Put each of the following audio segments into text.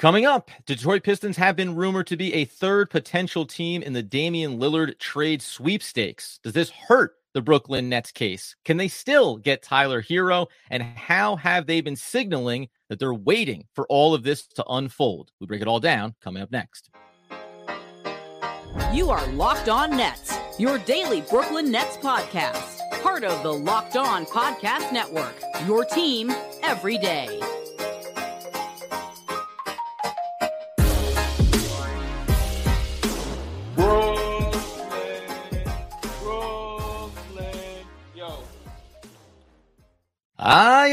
Coming up, Detroit Pistons have been rumored to be a third potential team in the Damian Lillard trade sweepstakes. Does this hurt the Brooklyn Nets case? Can they still get Tyler Herro? And how have they been signaling that they're waiting for all of this to unfold? We break it all down coming up next. You are Locked On Nets, your daily Brooklyn Nets podcast, part of the Locked On Podcast Network, your team every day.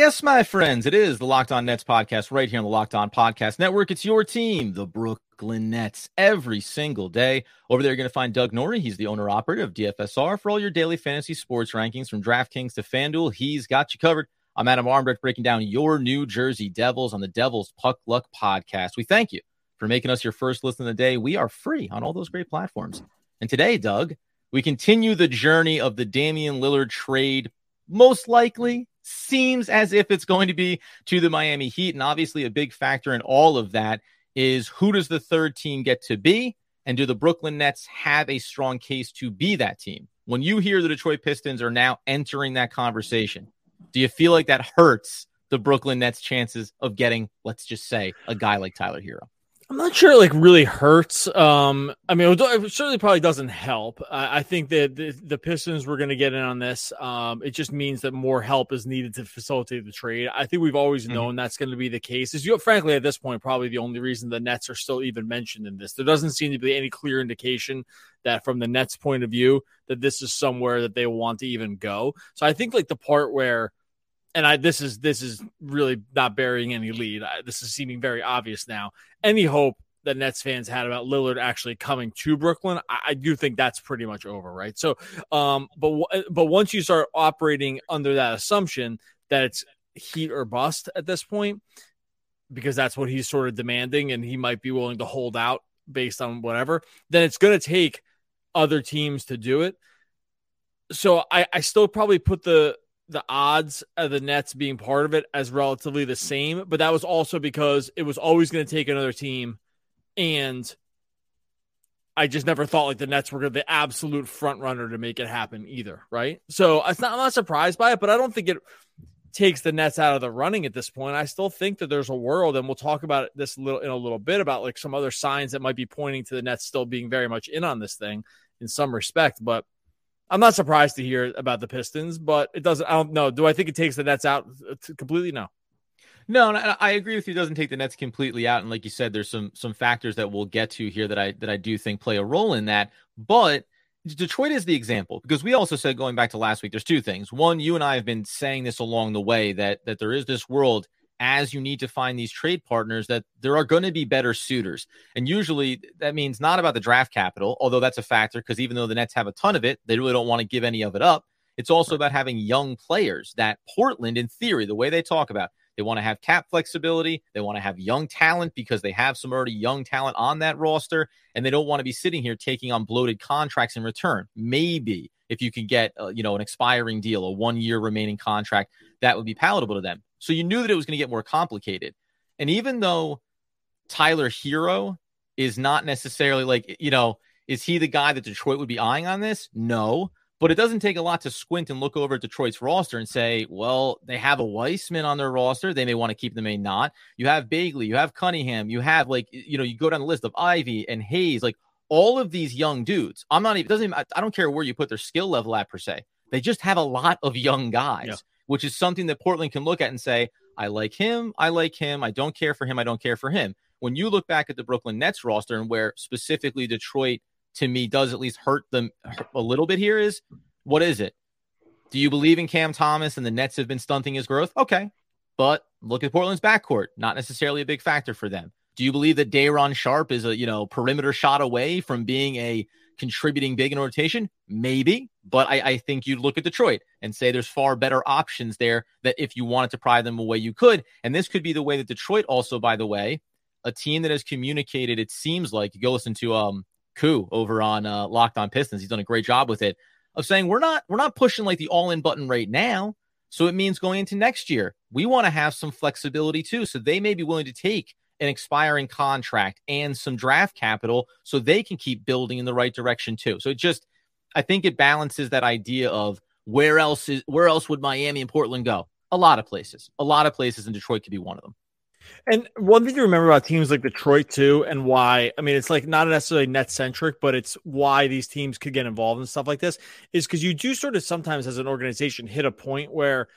Yes, my friends. It is the Locked On Nets podcast right here on the Locked On Podcast Network. It's your team, the Brooklyn Nets, every single day. Over there, you're going to find Doug Norrie. He's the owner operator of DFSR for all your daily fantasy sports rankings from DraftKings to FanDuel. He's got you covered. I'm Adam Armbrecht breaking down your New Jersey Devils on the Devils Puck Luck podcast. We thank you for making us your first listen of the day. We are free on all those great platforms. And today, Doug, we continue the journey of the Damian Lillard trade, most likely seems as if it's going to be to the Miami Heat. And obviously, a big factor in all of that is who does the third team get to be? And do the Brooklyn Nets have a strong case to be that team? When you hear the Detroit Pistons are now entering that conversation, do you feel like that hurts the Brooklyn Nets' chances of getting, let's just say, a guy like Tyler Herro? I'm not sure it like really hurts. Um, I mean, it, it certainly probably doesn't help. I, I think that the, the, Pistons were going to get in on this. Um, it just means that more help is needed to facilitate the trade. I think we've always mm-hmm. known that's going to be the case. Is you, frankly, at this point, probably the only reason the Nets are still even mentioned in this. There doesn't seem to be any clear indication that, from the Nets' point of view, that this is somewhere that they want to even go. So I think like the part where and I this is this is really not burying any lead. I, this is seeming very obvious now. Any hope that Nets fans had about Lillard actually coming to Brooklyn, I, I do think that's pretty much over, right? So, um, but but once you start operating under that assumption that it's heat or bust at this point, because that's what he's sort of demanding, and he might be willing to hold out based on whatever, then it's going to take other teams to do it. So I, I still probably put the the odds of the Nets being part of it as relatively the same, but that was also because it was always going to take another team, and I just never thought like the Nets were the absolute front runner to make it happen either, right? So not, I'm not surprised by it, but I don't think it takes the Nets out of the running at this point. I still think that there's a world, and we'll talk about this little in a little bit about like some other signs that might be pointing to the Nets still being very much in on this thing in some respect, but I'm not surprised to hear about the Pistons, but it doesn't. I don't know. Do I think it takes the Nets out completely? No. No, I agree with you. It doesn't take the Nets completely out, and like you said, there's some some factors that we'll get to here that I that I do think play a role in that. But Detroit is the example because we also said going back to last week, there's two things. One, you and I have been saying this along the way that that there is this world as you need to find these trade partners that there are going to be better suitors. And usually that means not about the draft capital, although that's a factor because even though the Nets have a ton of it, they really don't want to give any of it up. It's also about having young players that Portland, in theory, the way they talk about, they want to have cap flexibility. They want to have young talent because they have some already young talent on that roster, and they don't want to be sitting here taking on bloated contracts in return. Maybe if you can get, uh, you know, an expiring deal, a one year remaining contract, that would be palatable to them. So you knew that it was going to get more complicated. And even though Tyler Herro is not necessarily like, you know, is he the guy that Detroit would be eyeing on this? No. But it doesn't take a lot to squint and look over at Detroit's roster and say, well, they have a Wiseman on their roster. They may want to keep them, may not. You have Bagley, you have Cunningham, you have like, you know, you go down the list of Ivey and Hayes, like all of these young dudes. I'm not even, doesn't even, I don't care where you put their skill level at per se. They just have a lot of young guys. Yeah which is something that Portland can look at and say, I like him, I like him, I don't care for him, I don't care for him. When you look back at the Brooklyn Nets roster and where specifically Detroit to me does at least hurt them a little bit here is what is it? Do you believe in Cam Thomas and the Nets have been stunting his growth? Okay. But look at Portland's backcourt, not necessarily a big factor for them. Do you believe that Day'Ron Sharpe is a, you know, perimeter shot away from being a contributing big in rotation? Maybe, but I, I, think you'd look at Detroit and say there's far better options there that if you wanted to pry them away, you could. And this could be the way that Detroit also, by the way, a team that has communicated, it seems like you go listen to um Koo over on uh, Locked On Pistons. He's done a great job with it of saying we're not we're not pushing like the all in button right now. So it means going into next year, we want to have some flexibility too. So they may be willing to take an expiring contract and some draft capital so they can keep building in the right direction too. So it just I think it balances that idea of where else is where else would Miami and Portland go? A lot of places. A lot of places and Detroit could be one of them. And one thing to remember about teams like Detroit too, and why I mean it's like not necessarily net centric, but it's why these teams could get involved in stuff like this is because you do sort of sometimes as an organization hit a point where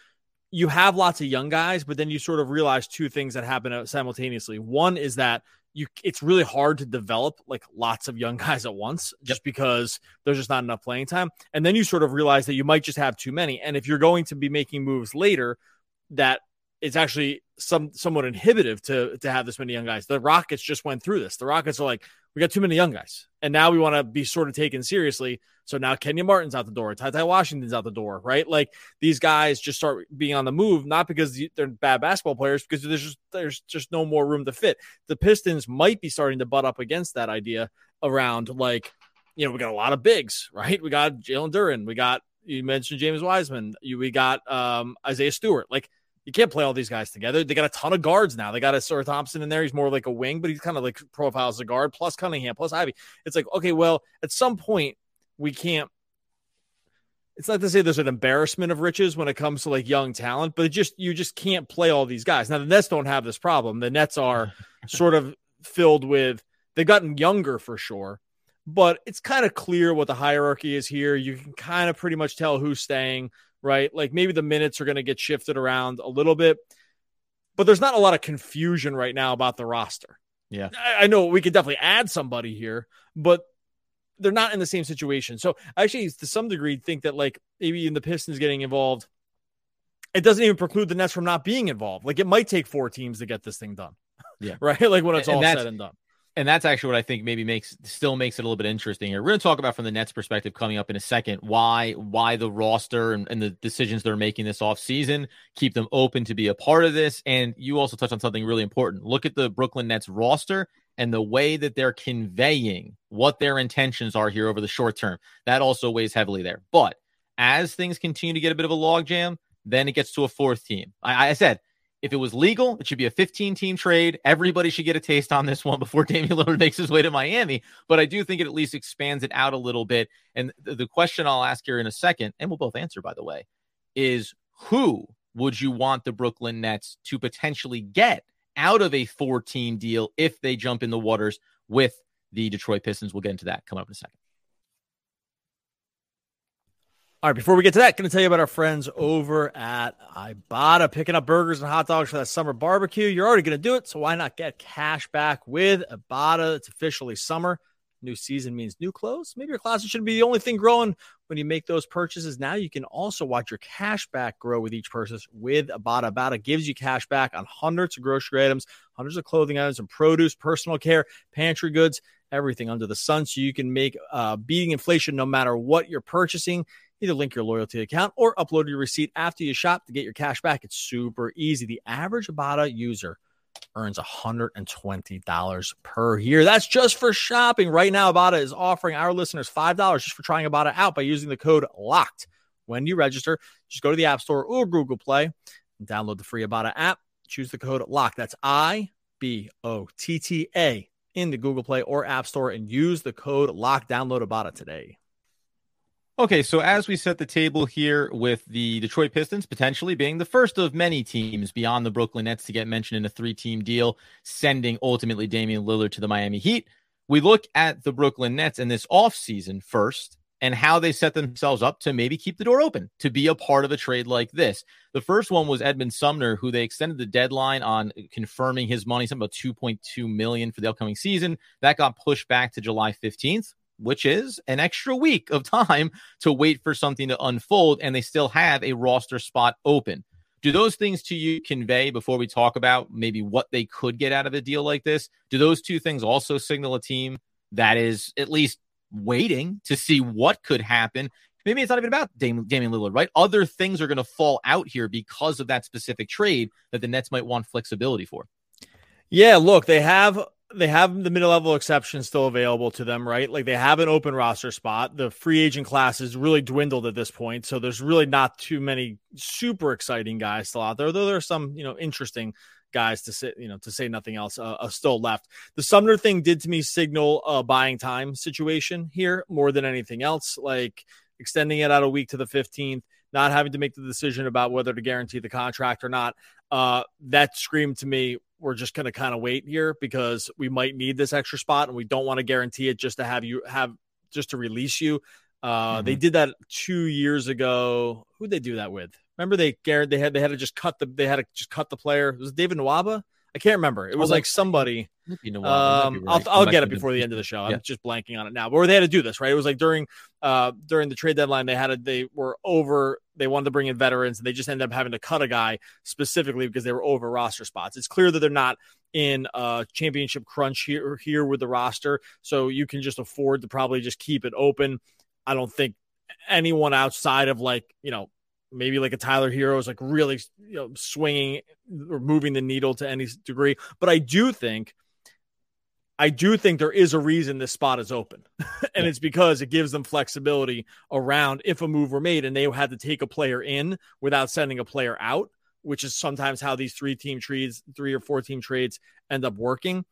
you have lots of young guys, but then you sort of realize two things that happen uh, simultaneously. One is that you it's really hard to develop like lots of young guys at once just yep. because there's just not enough playing time. And then you sort of realize that you might just have too many. And if you're going to be making moves later, that it's actually some somewhat inhibitive to to have this many young guys. The Rockets just went through this. The Rockets are like, we got too many young guys, and now we want to be sort of taken seriously. So now Kenyon Martin's out the door, TyTy Washington's out the door, right? Like these guys just start being on the move, not because they're bad basketball players, because there's just there's just no more room to fit. The Pistons might be starting to butt up against that idea around like, you know, we got a lot of bigs, right? We got Jalen Duren, we got you mentioned James Wiseman, you we got um Isaiah Stewart, like you can't play all these guys together. They got a ton of guards now. They got Ausar Thompson in there. He's more like a wing, but he's kind of like profiles a guard, plus Cunningham, plus Ivey. It's like, okay, well, at some point, we can't. It's not to say there's an embarrassment of riches when it comes to like young talent, but it just you just can't play all these guys. Now the Nets don't have this problem. The Nets are sort of filled with they've gotten younger for sure, but it's kind of clear what the hierarchy is here. You can kind of pretty much tell who's staying, right? Like maybe the minutes are going to get shifted around a little bit, but there's not a lot of confusion right now about the roster. Yeah. I, I know we could definitely add somebody here, but they're not in the same situation. So I actually, to some degree, think that like maybe in the Pistons getting involved, it doesn't even preclude the Nets from not being involved. Like it might take four teams to get this thing done. Yeah. right. Like when it's and all said and done and that's actually what I think maybe makes still makes it a little bit interesting here. We're going to talk about from the Nets perspective coming up in a second why why the roster and, and the decisions they're making this off season keep them open to be a part of this. And you also touched on something really important. Look at the Brooklyn Nets roster and the way that they're conveying what their intentions are here over the short term. That also weighs heavily there. But as things continue to get a bit of a logjam, then it gets to a fourth team. I, I said if it was legal, it should be a 15 team trade. Everybody should get a taste on this one before Damian Lillard makes his way to Miami. But I do think it at least expands it out a little bit. And the question I'll ask here in a second, and we'll both answer, by the way, is who would you want the Brooklyn Nets to potentially get out of a four team deal if they jump in the waters with the Detroit Pistons? We'll get into that coming up in a second. All right, before we get to that, going to tell you about our friends over at Ibotta picking up burgers and hot dogs for that summer barbecue. You're already going to do it, so why not get cash back with Ibotta? It's officially summer. New season means new clothes. Maybe your closet shouldn't be the only thing growing when you make those purchases. Now you can also watch your cash back grow with each purchase with Ibotta. Ibotta gives you cash back on hundreds of grocery items, hundreds of clothing items, and produce, personal care, pantry goods, everything under the sun. So you can make uh, beating inflation no matter what you're purchasing. Either link your loyalty account or upload your receipt after you shop to get your cash back. It's super easy. The average Ibotta user earns $120 per year. That's just for shopping. Right now, Ibotta is offering our listeners $5 just for trying Ibotta out by using the code LOCKED. When you register, just go to the App Store or Google Play and download the free Ibotta app. Choose the code LOCKED. That's I B O T T A in the Google Play or App Store and use the code LOCKED. Download Ibotta today. Okay, so as we set the table here with the Detroit Pistons potentially being the first of many teams beyond the Brooklyn Nets to get mentioned in a three team deal, sending ultimately Damian Lillard to the Miami Heat, we look at the Brooklyn Nets in this offseason first and how they set themselves up to maybe keep the door open to be a part of a trade like this. The first one was Edmond Sumner, who they extended the deadline on confirming his money, something about 2.2 million for the upcoming season. That got pushed back to July 15th which is an extra week of time to wait for something to unfold, and they still have a roster spot open. Do those things to you convey before we talk about maybe what they could get out of a deal like this? Do those two things also signal a team that is at least waiting to see what could happen? Maybe it's not even about Damian, Damian Lillard, right? Other things are going to fall out here because of that specific trade that the Nets might want flexibility for. Yeah, look, they have they have the middle level exception still available to them, right? Like they have an open roster spot. The free agent class is really dwindled at this point, so there's really not too many super exciting guys still out there. Though there are some, you know, interesting guys to say, you know, to say nothing else, uh, uh, still left. The Sumner thing did to me signal a buying time situation here more than anything else. Like extending it out a week to the 15th, not having to make the decision about whether to guarantee the contract or not. Uh, that screamed to me we're just going to kind of wait here because we might need this extra spot and we don't want to guarantee it just to have you have just to release you. Uh, mm-hmm. They did that two years ago. Who'd they do that with? Remember they Garrett they had they had to just cut the they had to just cut the player. Was David Nwaba? I can't remember. It was oh, like somebody. Um. I'll, I'll get it before the end of the show. I'm yeah. just blanking on it now. But where they had to do this, right? It was like during uh during the trade deadline, they had a, they were over. They wanted to bring in veterans, and they just ended up having to cut a guy specifically because they were over roster spots. It's clear that they're not in a championship crunch here here with the roster, so you can just afford to probably just keep it open. I don't think anyone outside of like you know maybe like a Tyler Herro is like really you know, swinging or moving the needle to any degree. But I do think, I do think there is a reason this spot is open, and it's because it gives them flexibility around if a move were made and they had to take a player in without sending a player out, which is sometimes how these three team trades, three or four team trades end up working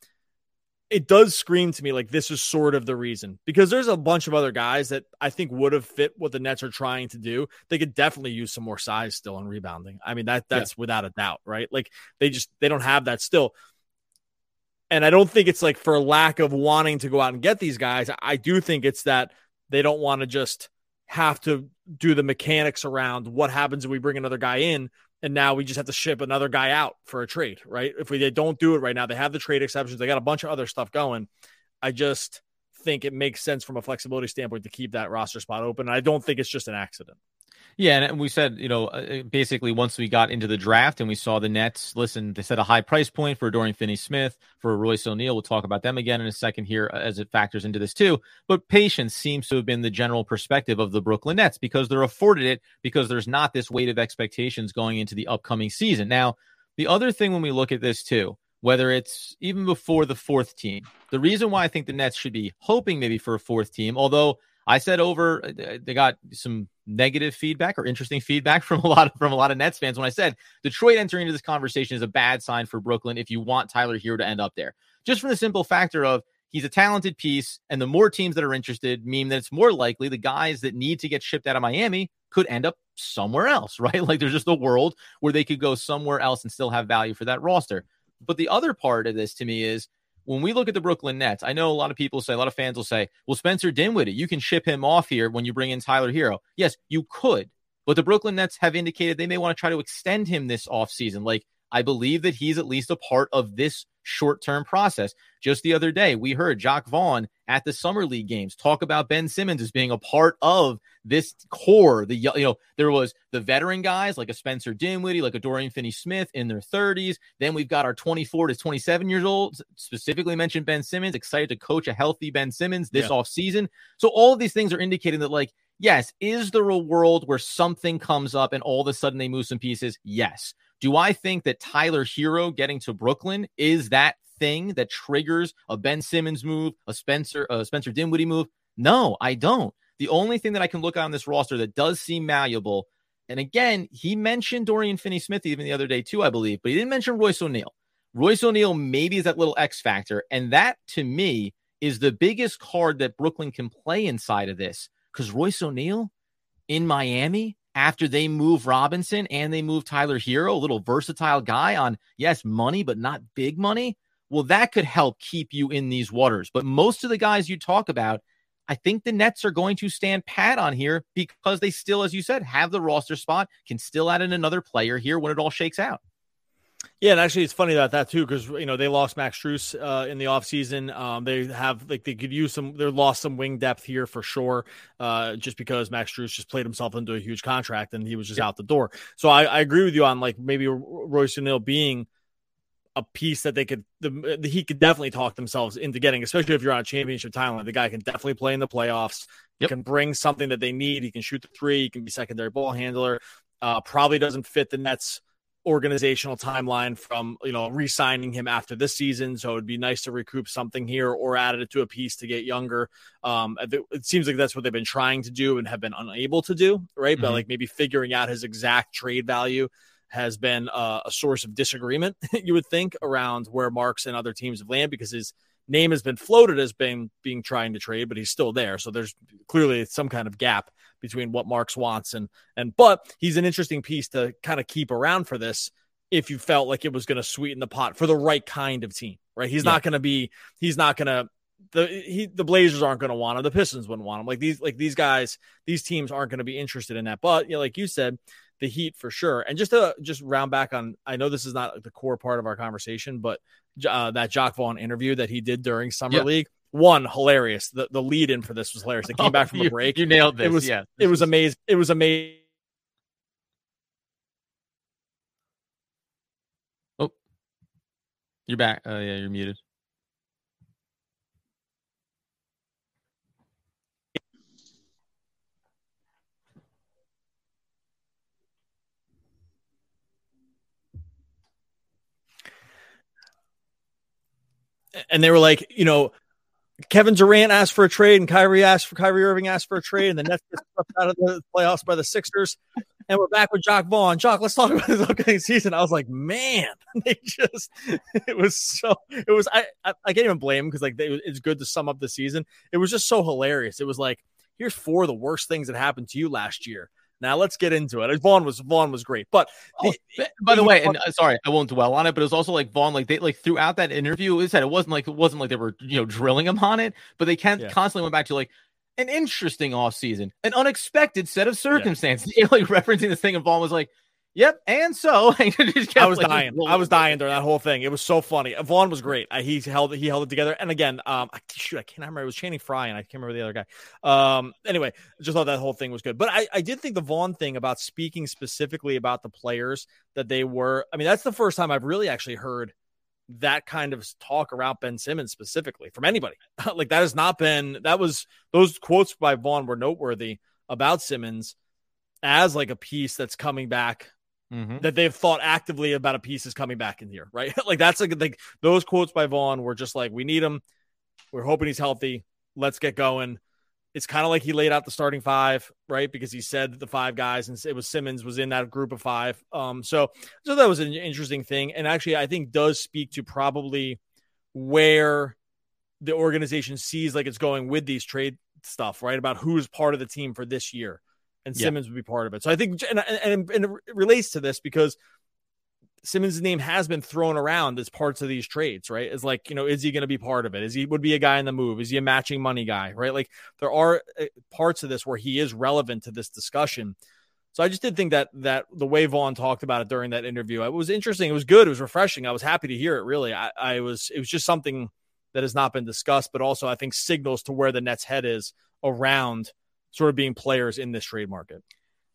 it does scream to me like this is sort of the reason because there's a bunch of other guys that I think would have fit what the Nets are trying to do. They could definitely use some more size still in rebounding. I mean that that's yeah. without a doubt, right? Like they just they don't have that still. And I don't think it's like for lack of wanting to go out and get these guys. I do think it's that they don't want to just have to do the mechanics around what happens if we bring another guy in and now we just have to ship another guy out for a trade, right? If we they don't do it right now, they have the trade exceptions, they got a bunch of other stuff going. I just think it makes sense from a flexibility standpoint to keep that roster spot open. I don't think it's just an accident. Yeah, and we said, you know, uh, basically once we got into the draft and we saw the Nets, listen, they set a high price point for Dorian Finney-Smith, for Royce O'Neale. We'll talk about them again in a second here uh, as it factors into this too. But patience seems to have been the general perspective of the Brooklyn Nets because they're afforded it because there's not this weight of expectations going into the upcoming season. Now, the other thing when we look at this too, whether it's even before the fourth team, the reason why I think the Nets should be hoping maybe for a fourth team, although I said over, uh, they got some negative feedback or interesting feedback from a lot of from a lot of Nets fans when I said Detroit entering into this conversation is a bad sign for Brooklyn if you want Tyler Herro to end up there. Just from the simple factor of he's a talented piece, and the more teams that are interested mean that it's more likely the guys that need to get shipped out of Miami could end up somewhere else, right? Like there's just a world where they could go somewhere else and still have value for that roster. But the other part of this to me is when we look at the Brooklyn Nets, I know a lot of people say, a lot of fans will say, well, Spencer Dinwiddie, you can ship him off here when you bring in Tyler Herro. Yes, you could. But the Brooklyn Nets have indicated they may want to try to extend him this offseason. Like, I believe that he's at least a part of this short term process. Just the other day, we heard Jacque Vaughn at the Summer League games talk about Ben Simmons as being a part of this core. The you know there was the veteran guys like a Spencer Dinwiddie, like a Dorian Finney-Smith in their 30s. Then we've got our 24 to 27 years old. Specifically mentioned Ben Simmons, excited to coach a healthy Ben Simmons this yeah. off season. So all of these things are indicating that like yes, is there a world where something comes up and all of a sudden they move some pieces? Yes. Do I think that Tyler Herro getting to Brooklyn is that thing that triggers a Ben Simmons move, a Spencer a Spencer Dinwiddie move? No, I don't. The only thing that I can look at on this roster that does seem malleable, and again, he mentioned Dorian Finney-Smith even the other day too, I believe, but he didn't mention Royce O'Neale. Royce O'Neale maybe is that little X factor, and that to me is the biggest card that Brooklyn can play inside of this because Royce O'Neale in Miami after they move Robinson and they move Tyler Herro, a little versatile guy on, yes, money, but not big money. Well, that could help keep you in these waters. But most of the guys you talk about, I think the Nets are going to stand pat on here because they still, as you said, have the roster spot, can still add in another player here when it all shakes out. Yeah, and actually, it's funny about that too because you know they lost Max Strus uh, in the offseason. Um, they have like they could use some. They lost some wing depth here for sure, uh, just because Max Strus just played himself into a huge contract and he was just out the door. So I, I agree with you on like maybe Royce O'Neale being a piece that they could the, he could definitely talk themselves into getting, especially if you're on a championship timeline. The guy can definitely play in the playoffs. Yep. Can bring something that they need. He can shoot the three. He can be secondary ball handler. Uh, probably doesn't fit the Nets organizational timeline from you know re-signing him after this season. So it'd be nice to recoup something here or add it to a piece to get younger. Um it seems like that's what they've been trying to do and have been unable to do right? Mm-hmm. but like maybe figuring out his exact trade value has been uh, a source of disagreement you would think around where Marks and other teams have landed because his name has been floated as being being trying to trade but he's still there so there's clearly some kind of gap between what Marks wants and and but he's an interesting piece to kind of keep around for this if you felt like it was going to sweeten the pot for the right kind of team, right? He's yeah. not going to be he's not going to the he the Blazers aren't going to want him, the Pistons wouldn't want him. Like these like these guys, these teams aren't going to be interested in that. But you know, like you said, the Heat for sure. And just to just round back on, I know this is not the core part of our conversation, but uh, that Jacque Vaughn interview that he did during Summer yeah. League, one hilarious. The the lead in for this was hilarious. They came oh, back from you, a break. You nailed this. It was yeah. It was, amazing. It was amazing. Oh, you're back. Oh uh, yeah, you're muted. And they were like, you know, Kevin Durant asked for a trade, and Kyrie asked for Kyrie Irving asked for a trade, and the Nets get swept out of the playoffs by the Sixers. And we're back with Jacque Vaughn. Jacque, let's talk about this upcoming season. I was like, man, they just it was so it was I I, I can't even blame him because like they, it's good to sum up the season. It was just so hilarious. It was like here's four of the worst things that happened to you last year. Now let's get into it. Vaughn was Vaughn was great, but oh, by the way, and uh, sorry, I won't dwell on it, but it was also like Vaughn, like they like throughout that interview, it said it wasn't like it wasn't like they were you know drilling him on it, but they can't yeah. constantly went back to like an interesting off season, an unexpected set of circumstances. Yeah. like referencing this thing, and Vaughn was like, Yep, and so I was like, dying. I was dying during that whole thing. It was so funny. Vaughn was great. he held he held it together. And again, um, I, shoot, I can't remember. It was Channing Frye, and I can't remember the other guy. Um, anyway, just thought that whole thing was good. But I, I did think the Vaughn thing about speaking specifically about the players that they were. I mean, that's the first time I've really actually heard that kind of talk around Ben Simmons specifically from anybody. like that has not been. That was those quotes by Vaughn were noteworthy about Simmons as like a piece that's coming back Mm-hmm. that they've thought actively about a piece is coming back in here, right? like that's like, like those quotes by Vaughn were just like, we need him. We're hoping he's healthy. Let's get going. It's kind of like he laid out the starting five, right? Because he said the five guys, and it was Simmons was in that group of five. Um, so so that was an interesting thing, and actually, I think does speak to probably where the organization sees like it's going with these trade stuff, right? About who's part of the team for this year and Simmons would be part of it. So I think, and, and, and, it relates to this because Simmons' name has been thrown around as parts of these trades, right? It's like, you know, is he going to be part of it? Is he would be a guy in the move? Is he a matching money guy, right? Like there are uh, parts of this where he is relevant to this discussion. So I just did think that that the way Vaughn talked about it during that interview, it was interesting. It was good. It was refreshing. I was happy to hear it. Really, I, I was. It was just something that has not been discussed, but also I think signals to where the Nets' head is around sort of being players in this trade market.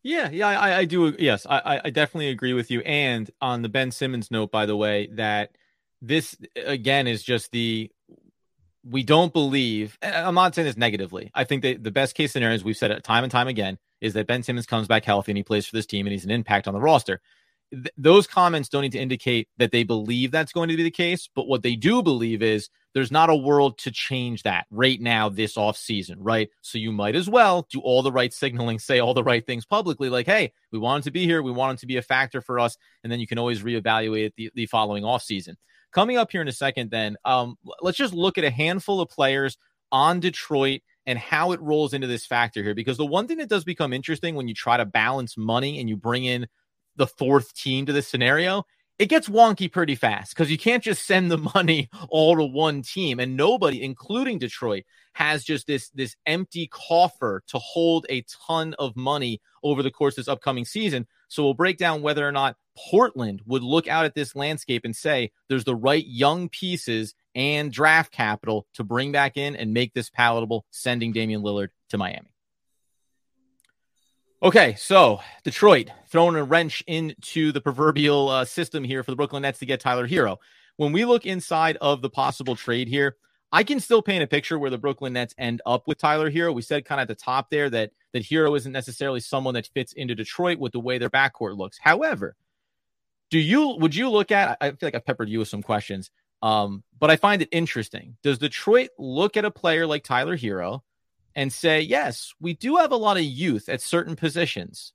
Yeah, yeah, I, I do. Yes, I, I definitely agree with you. And on the Ben Simmons note, by the way, that this again is just the we don't believe. I'm not saying this negatively. I think that the best case scenario, as we've said it time and time again, is that Ben Simmons comes back healthy and he plays for this team and he's an impact on the roster th- those comments don't need to indicate that they believe that's going to be the case. But what they do believe is there's not a world to change that right now, this off season, right? So you might as well do all the right signaling, say all the right things publicly, like, hey, we want him to be here. We want him to be a factor for us. And then you can always reevaluate the, the following off season. Coming up here in a second, then, um, let's just look at a handful of players on Detroit and how it rolls into this factor here. Because the one thing that does become interesting when you try to balance money and you bring in the fourth team to this scenario, it gets wonky pretty fast because you can't just send the money all to one team and nobody including detroit has just this this empty coffer to hold a ton of money over the course of this upcoming season. So we'll break down whether or not portland would look out at this landscape and say there's the right young pieces and draft capital to bring back in and make this palatable sending damian lillard to miami Okay, so Detroit throwing a wrench into the proverbial uh, system here for the Brooklyn Nets to get Tyler Herro. When we look inside of the possible trade here, I can still paint a picture where the Brooklyn Nets end up with Tyler Herro. We said kind of at the top there that that Herro isn't necessarily someone that fits into Detroit with the way their backcourt looks. However, Do you would you look at? I feel like I peppered you with some questions, um, but I find it interesting. Does Detroit look at a player like Tyler Herro and say, yes, we do have a lot of youth at certain positions,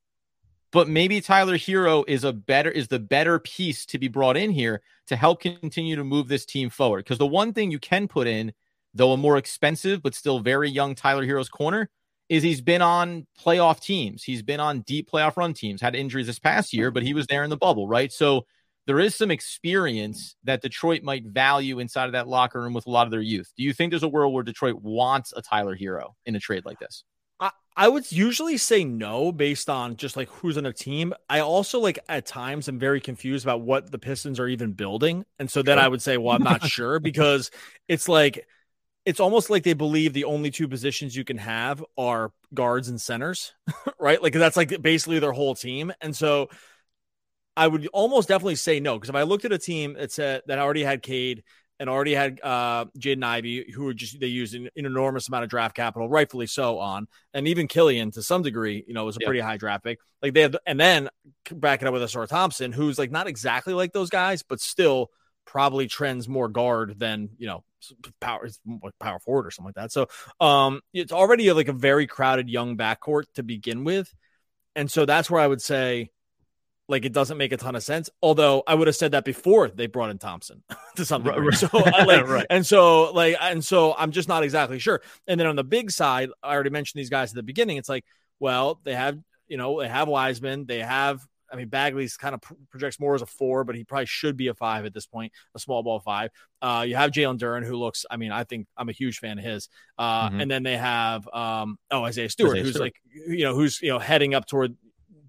but maybe Tyler Herro is a better is the better piece to be brought in here to help continue to move this team forward. Because the one thing you can put in, though a more expensive but still very young Tyler Herro's corner, is he's been on playoff teams. He's been on deep playoff run teams. Had injuries this past year, but he was there in the bubble, right? So there is some experience that Detroit might value inside of that locker room with a lot of their youth. Do you think there's a world where Detroit wants a Tyler Herro in a trade like this? I would usually say no based on just like who's on a team. I also like at times I'm very confused about what the Pistons are even building. And so then I would say, well, I'm not sure because it's like it's almost like they believe the only two positions you can have are guards and centers, right? Like that's like basically their whole team. And so I would almost definitely say no because if I looked at a team that said that already had Cade and already had uh, Jaden Ivey, who were just they used an, an, enormous amount of draft capital, rightfully so, on, and even Killian to some degree, you know, was a pretty high draft pick. Like they have, and then back it up with Ausar Thompson, who's like not exactly like those guys, but still probably trends more guard than you know power power forward or something like that. So um, it's already like a very crowded young backcourt to begin with, and so that's where I would say like it doesn't make a ton of sense. Although I would have said that before they brought in Thompson to some degree. Right. So I like, right. and so like, and so I'm just not exactly sure. And then on the big side, I already mentioned these guys at the beginning. It's like, well, they have, you know, they have Wiseman, they have. I mean, Bagley's kind of projects more as a four, but he probably should be a five at this point, a small ball five. Uh, you have Jalen Duren, who looks, I mean, I think I'm a huge fan of his. Uh, mm-hmm. And then they have, um, oh, Isaiah Stewart, Isaiah who's Stewart. like, you know, who's, you know, heading up toward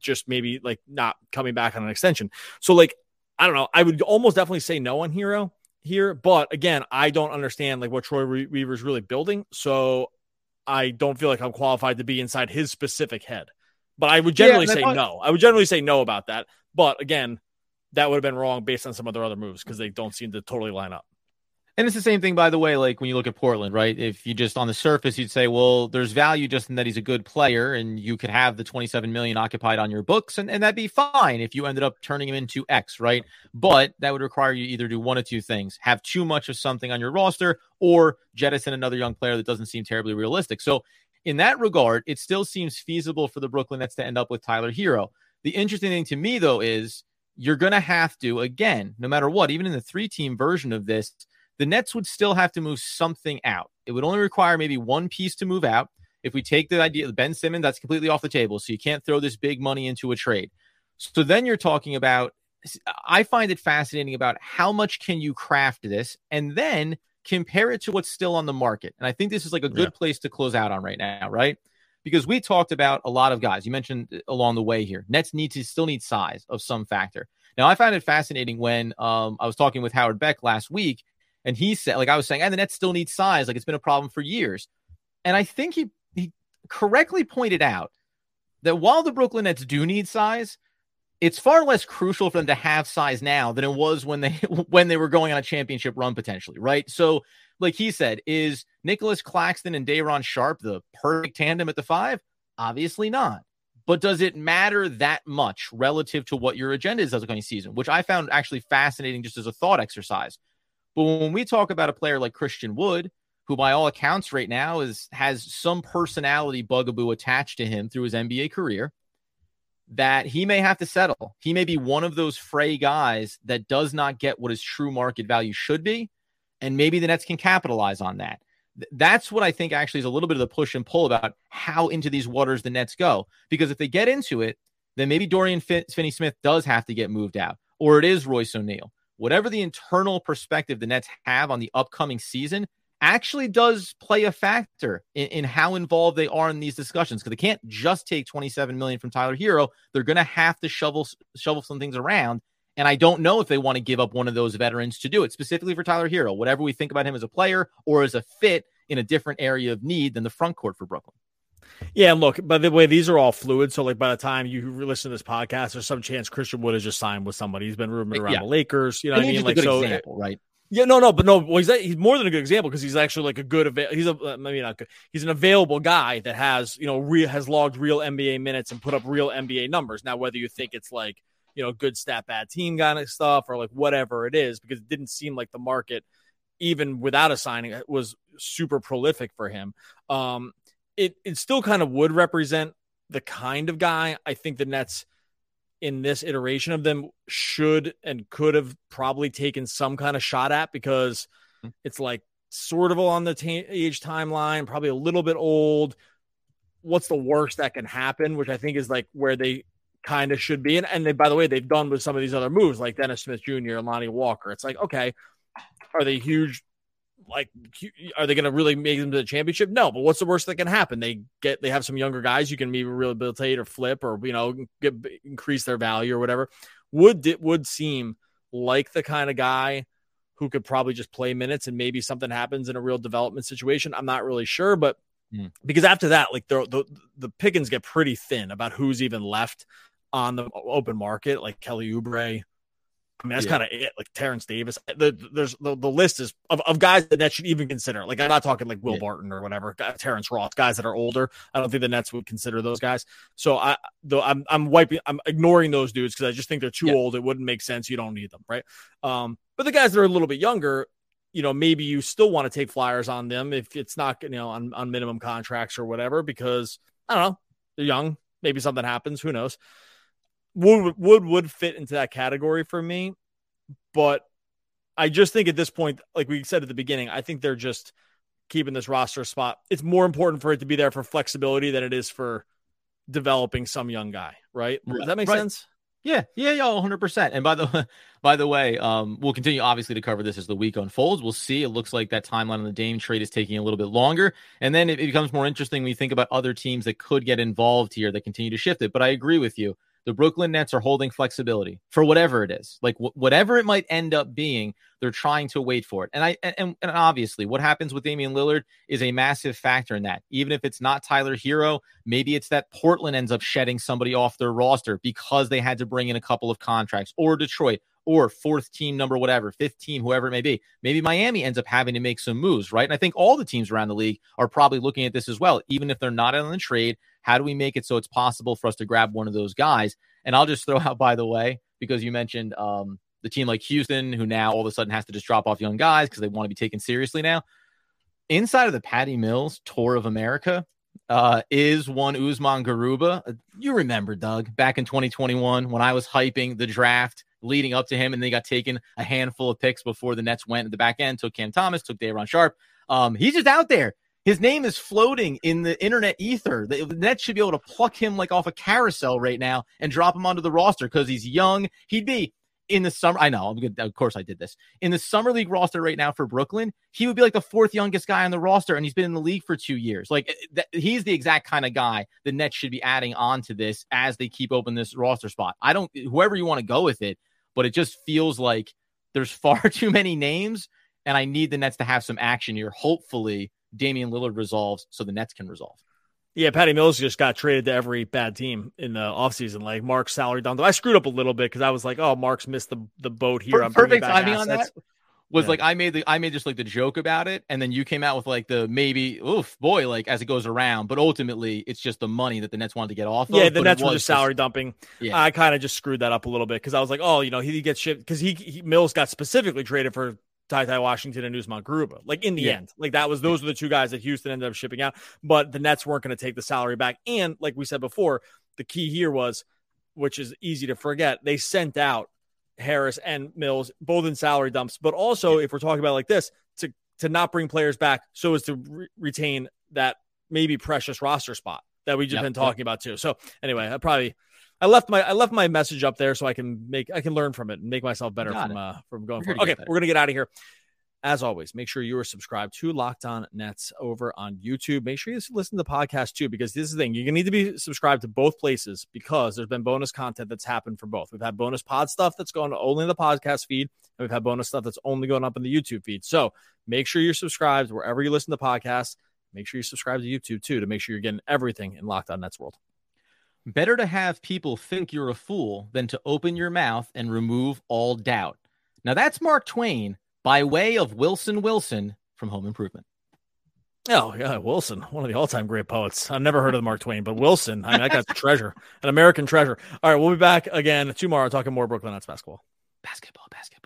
just maybe like not coming back on an extension. So like I don't know. I would almost definitely say no on Herro here, but again, I don't understand like what Troy Weaver is really building, so I don't feel like I'm qualified to be inside his specific head. But I would generally yeah, say thought- no. I would generally say no about that. But again, that would have been wrong based on some of their other moves because they don't seem to totally line up. And it's the same thing, by the way, like when you look at Portland, right? If you just on the surface, you'd say, well, there's value just in that he's a good player and you could have the 27 million occupied on your books and, and that'd be fine if you ended up turning him into X, right? But that would require you either do one of two things have too much of something on your roster or jettison another young player that doesn't seem terribly realistic. So, in that regard, it still seems feasible for the Brooklyn Nets to end up with Tyler Herro. The interesting thing to me, though, is you're going to have to, again, no matter what, even in the three team version of this, the Nets would still have to move something out. It would only require maybe one piece to move out. If we take the idea of Ben Simmons, that's completely off the table. So you can't throw this big money into a trade. So then you're talking about, I find it fascinating about how much can you craft this and then compare it to what's still on the market. And I think this is like a good yeah. place to close out on right now, right? Because we talked about a lot of guys. You mentioned along the way here, Nets need to still need size of some factor. Now, I found it fascinating when um, I was talking with Howard Beck last week, and he said, like I was saying, and the Nets still need size. Like it's been a problem for years. And I think he he correctly pointed out that while the Brooklyn Nets do need size, it's far less crucial for them to have size now than it was when they when they were going on a championship run potentially, right? So, like he said, is Nicholas Claxton and Day'Ron Sharpe the perfect tandem at the five? Obviously not. But does it matter that much relative to what your agenda is as a coming season? Which I found actually fascinating just as a thought exercise. But when we talk about a player like Christian Wood, who by all accounts right now is has some personality bugaboo attached to him through his NBA career, that he may have to settle. He may be one of those fray guys that does not get what his true market value should be. And maybe the Nets can capitalize on that. That's what I think actually is a little bit of the push and pull about how into these waters the Nets go. Because if they get into it, then maybe Dorian Finney Smith does have to get moved out, or it is Royce O'Neale whatever the internal perspective the Nets have on the upcoming season actually does play a factor in, in how involved they are in these discussions because they can't just take 27 million from Tyler Herro. They're going to have to shovel shovel some things around. And I don't know if they want to give up one of those veterans to do it specifically for Tyler Herro, whatever we think about him as a player or as a fit in a different area of need than the front court for Brooklyn. Yeah, and look, by the way, these are all fluid. So, like, by the time you listen to this podcast, there's some chance Christian Wood has just signed with somebody. He's been rumored around yeah. the Lakers. You know, and what I mean, like, so example, right? Yeah, no, no, but no. Well, he's he's more than a good example because he's actually like a good. avail. He's a uh, maybe not good. He's an available guy that has you know real has logged real NBA minutes and put up real NBA numbers. Now, whether you think it's like you know, good stat, bad team kind of stuff, or like whatever it is, because it didn't seem like the market, even without a signing, was super prolific for him. Um, it it still kind of would represent the kind of guy I think the Nets in this iteration of them should and could have probably taken some kind of shot at because mm-hmm. it's like sort of on the t- age timeline, probably a little bit old. What's the worst that can happen? Which I think is like where they kind of should be. And, and they, by the way, they've done with some of these other moves like Dennis Smith Jr. and Lonnie Walker. It's like, okay, are they huge? Like, are they going to really make them to the championship? No, but what's the worst that can happen? They get, they have some younger guys you can maybe rehabilitate or flip or, you know, get, increase their value or whatever. Would, it would seem like the kind of guy who could probably just play minutes and maybe something happens in a real development situation. I'm not really sure, but mm. because after that, like the, the the pickings get pretty thin about who's even left on the open market, like Kelly Oubre. I mean, that's yeah. kind of it. Like Terrence Davis. The, there's the, the list is of, of guys that Nets should even consider. Like I'm not talking like Will yeah. Barton or whatever, Terrence Ross, guys that are older. I don't think the Nets would consider those guys. So I though I'm I'm wiping I'm ignoring those dudes because I just think they're too yeah. old. It wouldn't make sense. You don't need them, right? Um, but the guys that are a little bit younger, you know, maybe you still want to take flyers on them if it's not, you know, on, on minimum contracts or whatever, because I don't know, they're young. Maybe something happens. Who knows? Would would would fit into that category for me, but I just think at this point, like we said at the beginning, I think they're just keeping this roster spot. It's more important for it to be there for flexibility than it is for developing some young guy, right? Does that make right. sense? Yeah, yeah, yeah, 100%. And by the by the way, um, we'll continue obviously to cover this as the week unfolds. We'll see. It looks like that timeline on the Dame trade is taking a little bit longer, and then it, it becomes more interesting when you think about other teams that could get involved here that continue to shift it. But I agree with you the Brooklyn Nets are holding flexibility for whatever it is, like whatever it might end up being. They're trying to wait for it, and I and, and obviously what happens with Damian Lillard is a massive factor in that. Even if it's not Tyler Herro, maybe it's that Portland ends up shedding somebody off their roster because they had to bring in a couple of contracts, or Detroit, or fourth team number whatever, fifth team, whoever it may be. Maybe Miami ends up having to make some moves, right? And I think all the teams around the league are probably looking at this as well, even if they're not in the trade. How do we make it so it's possible for us to grab one of those guys? And I'll just throw out, by the way, because you mentioned um, the team like Houston, who now all of a sudden has to just drop off young guys because they want to be taken seriously now. Inside of the Patty Mills tour of America uh, is one Usman Garuba. Uh, you remember, Doug, back in 2021 when I was hyping the draft leading up to him, and they got taken a handful of picks before the Nets went at the back end, took Cam Thomas, took Day'Ron Sharpe. Um, he's just out there his name is floating in the internet ether. The Nets should be able to pluck him like off a carousel right now and drop him onto the roster because he's young. He'd be in the summer. I know, I'm good. Of course, I did this in the summer league roster right now for Brooklyn. He would be like the fourth youngest guy on the roster, and he's been in the league for two years. Like eh, th- he's the exact kind of guy the Nets should be adding on to this as they keep open this roster spot. I don't, whoever you want to go with it, but it just feels like there's far too many names, and I need the Nets to have some action here. Hopefully Damian Lillard resolves so the Nets can resolve. Yeah, Patty Mills just got traded to every bad team in the offseason. Like Mark's salary down. I screwed up a little bit because I was like, oh, Mark's missed the, the boat here. I'm perfect timing on that was yeah. like I made the I made just like the joke about it, and then you came out with like the maybe oof boy like as it goes around, but ultimately it's just the money that the Nets wanted to get off. Yeah, of, the Nets were just salary dumping. Yeah. I kind of just screwed that up a little bit because I was like, oh, you know, he gets shipped because he, he Mills got specifically traded for TyTy Washington and Usman Garuba. Like in the yeah. end, like that was those were the two guys that Houston ended up shipping out, but the Nets weren't going to take the salary back. And like we said before, the key here was, which is easy to forget, they sent out Harris and Mills both in salary dumps, but also yeah. if we're talking about like this, to to not bring players back so as to re- retain that maybe precious roster spot that we've just yep. been talking yep. about too. So anyway, I probably I left my I left my message up there so I can make I can learn from it and make myself better from uh from going forward. Okay, we're gonna get out of here. As always, make sure you are subscribed to Locked On Nets over on YouTube. Make sure you listen to the podcast too, because this is the thing. You're gonna need to be subscribed to both places because there's been bonus content that's happened for both. We've had bonus pod stuff that's going only in the podcast feed, and we've had bonus stuff that's only going up in the YouTube feed. So make sure you're subscribed wherever you listen to podcasts. Make sure you subscribe to YouTube too to make sure you're getting everything in Locked On Nets world. Better to have people think you're a fool than to open your mouth and remove all doubt. Now, that's Mark Twain by way of Wilson Wilson from Home Improvement. Oh yeah, Wilson, one of the all-time great poets. I've never heard of Mark Twain, but Wilson, I mean, that guy's a treasure, an American treasure. All right, we'll be back again tomorrow talking more Brooklyn Nets basketball. Basketball, basketball.